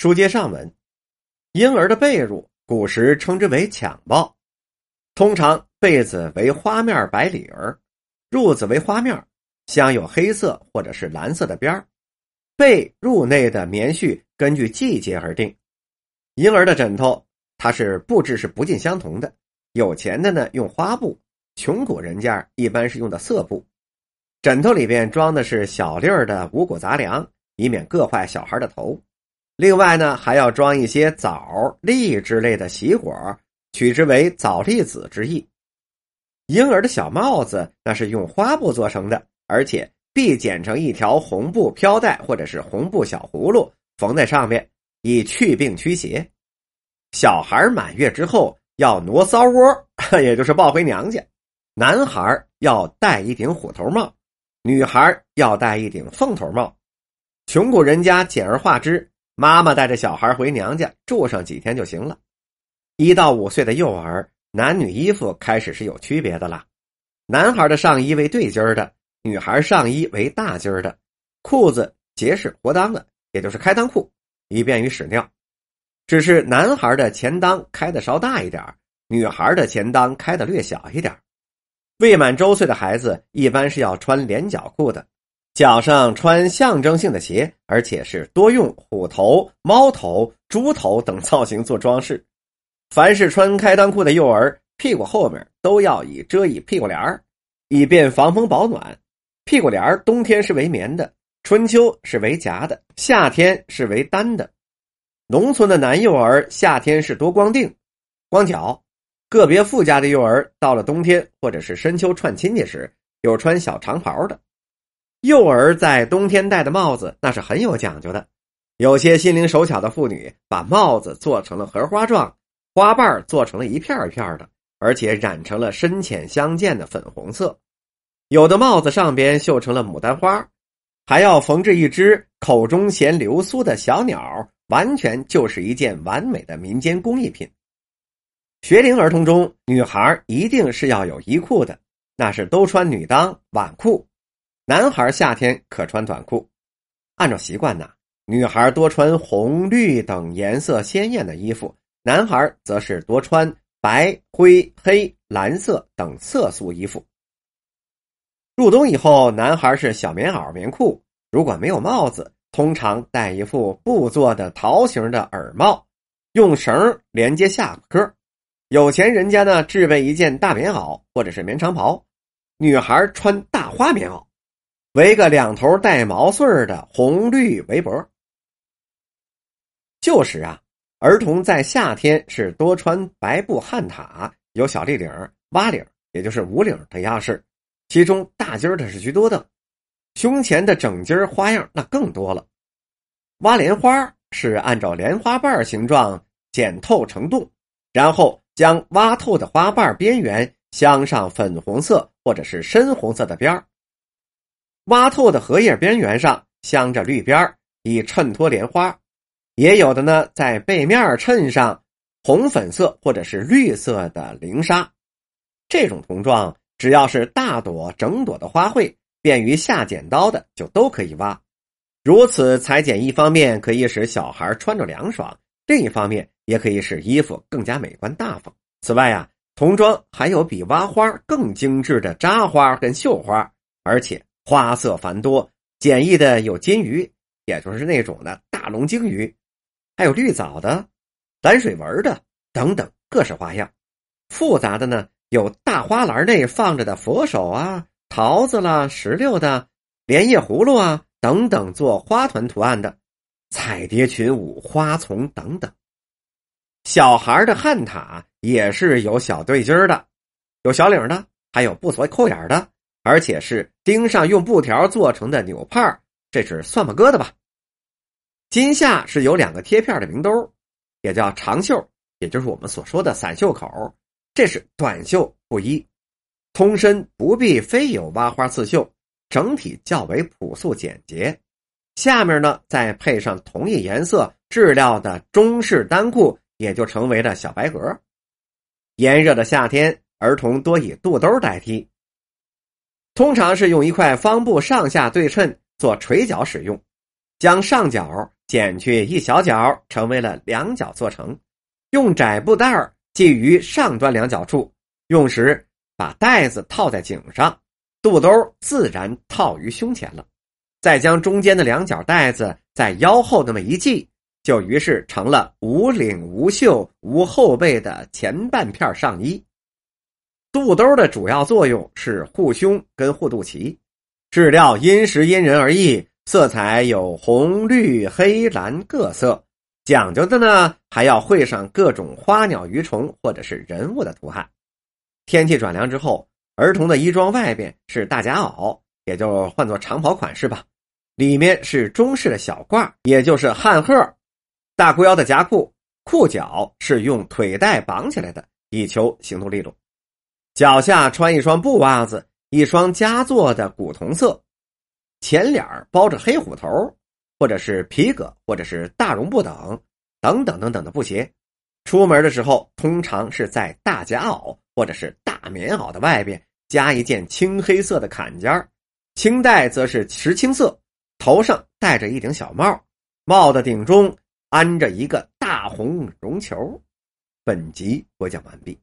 书接上文，婴儿的被褥古时称之为襁褓，通常被子为花面白里儿，褥子为花面，镶有黑色或者是蓝色的边儿。被褥内的棉絮根据季节而定。婴儿的枕头，它是布置是不尽相同的，有钱的呢用花布，穷苦人家一般是用的色布。枕头里边装的是小粒儿的五谷杂粮，以免硌坏小孩的头。另外呢，还要装一些枣、栗之类的喜果，取之为枣栗子之意。婴儿的小帽子那是用花布做成的，而且必剪成一条红布飘带或者是红布小葫芦，缝在上面，以祛病驱邪。小孩满月之后要挪骚窝，也就是抱回娘家。男孩要戴一顶虎头帽，女孩要戴一顶凤头帽。穷苦人家简而化之。妈妈带着小孩回娘家住上几天就行了。一到五岁的幼儿，男女衣服开始是有区别的了。男孩的上衣为对襟的，女孩上衣为大襟的。裤子结实活裆的，也就是开裆裤，以便于屎尿。只是男孩的前裆开的稍大一点，女孩的前裆开的略小一点。未满周岁的孩子一般是要穿连脚裤的。脚上穿象征性的鞋，而且是多用虎头、猫头、猪头等造型做装饰。凡是穿开裆裤的幼儿，屁股后面都要以遮以屁股帘儿，以便防风保暖。屁股帘儿冬天是为棉的，春秋是为夹的，夏天是为单的。农村的男幼儿夏天是多光腚、光脚，个别富家的幼儿到了冬天或者是深秋串亲戚时，有穿小长袍的。幼儿在冬天戴的帽子那是很有讲究的，有些心灵手巧的妇女把帽子做成了荷花状，花瓣做成了一片一片的，而且染成了深浅相间的粉红色。有的帽子上边绣成了牡丹花，还要缝制一只口中衔流苏的小鸟，完全就是一件完美的民间工艺品。学龄儿童中，女孩一定是要有衣裤的，那是都穿女裆晚裤。男孩夏天可穿短裤，按照习惯呢，女孩多穿红、绿等颜色鲜艳的衣服，男孩则是多穿白、灰、黑、蓝色等色素衣服。入冬以后，男孩是小棉袄、棉裤，如果没有帽子，通常戴一副布做的桃形的耳帽，用绳连接下巴颏。有钱人家呢，置备一件大棉袄或者是棉长袍，女孩穿大花棉袄。围个两头带毛穗的红绿围脖。旧时啊，儿童在夏天是多穿白布汉塔，有小立领、蛙领，也就是五领的样式，其中大襟的是居多的，胸前的整襟花样那更多了。挖莲花是按照莲花瓣形状剪透成洞，然后将挖透的花瓣边缘镶上粉红色或者是深红色的边儿。挖透的荷叶边缘上镶着绿边以衬托莲花；也有的呢，在背面衬上红粉色或者是绿色的绫纱。这种童装只要是大朵整朵的花卉，便于下剪刀的就都可以挖。如此裁剪，一方面可以使小孩穿着凉爽，另一方面也可以使衣服更加美观大方。此外呀，童装还有比挖花更精致的扎花跟绣花，而且。花色繁多，简易的有金鱼，也就是那种的大龙鲸鱼，还有绿藻的、蓝水纹的等等各式花样。复杂的呢，有大花篮内放着的佛手啊、桃子啦、石榴的、莲叶葫芦啊等等做花团图案的，彩蝶群舞、花丛等等。小孩的汉塔也是有小对襟的，有小领的，还有不锁扣眼的。而且是钉上用布条做成的纽帕这是算把疙瘩吧？襟下是有两个贴片的名兜，也叫长袖，也就是我们所说的散袖口。这是短袖布衣，通身不必非有挖花刺绣，整体较为朴素简洁。下面呢，再配上同一颜色质料的中式单裤，也就成为了小白格。炎热的夏天，儿童多以肚兜代替。通常是用一块方布上下对称做垂角使用，将上角剪去一小角，成为了两角做成，用窄布袋儿系于上端两角处，用时把带子套在颈上，肚兜自然套于胸前了。再将中间的两角带子在腰后那么一系，就于是成了无领无袖无后背的前半片上衣。肚兜的主要作用是护胸跟护肚脐，质料因时因人而异，色彩有红、绿、黑、蓝各色，讲究的呢还要绘上各种花鸟鱼虫或者是人物的图案。天气转凉之后，儿童的衣装外边是大夹袄，也就换作长袍款式吧，里面是中式的小褂，也就是汉褐，大裤腰的夹裤，裤脚是用腿带绑起来的，以求行动利落。脚下穿一双布袜子，一双佳作的古铜色，前脸包着黑虎头，或者是皮革，或者是大绒布等，等等等等的布鞋。出门的时候，通常是在大夹袄或者是大棉袄的外边加一件青黑色的坎肩青带则是石青色，头上戴着一顶小帽，帽的顶中安着一个大红绒球。本集播讲完毕。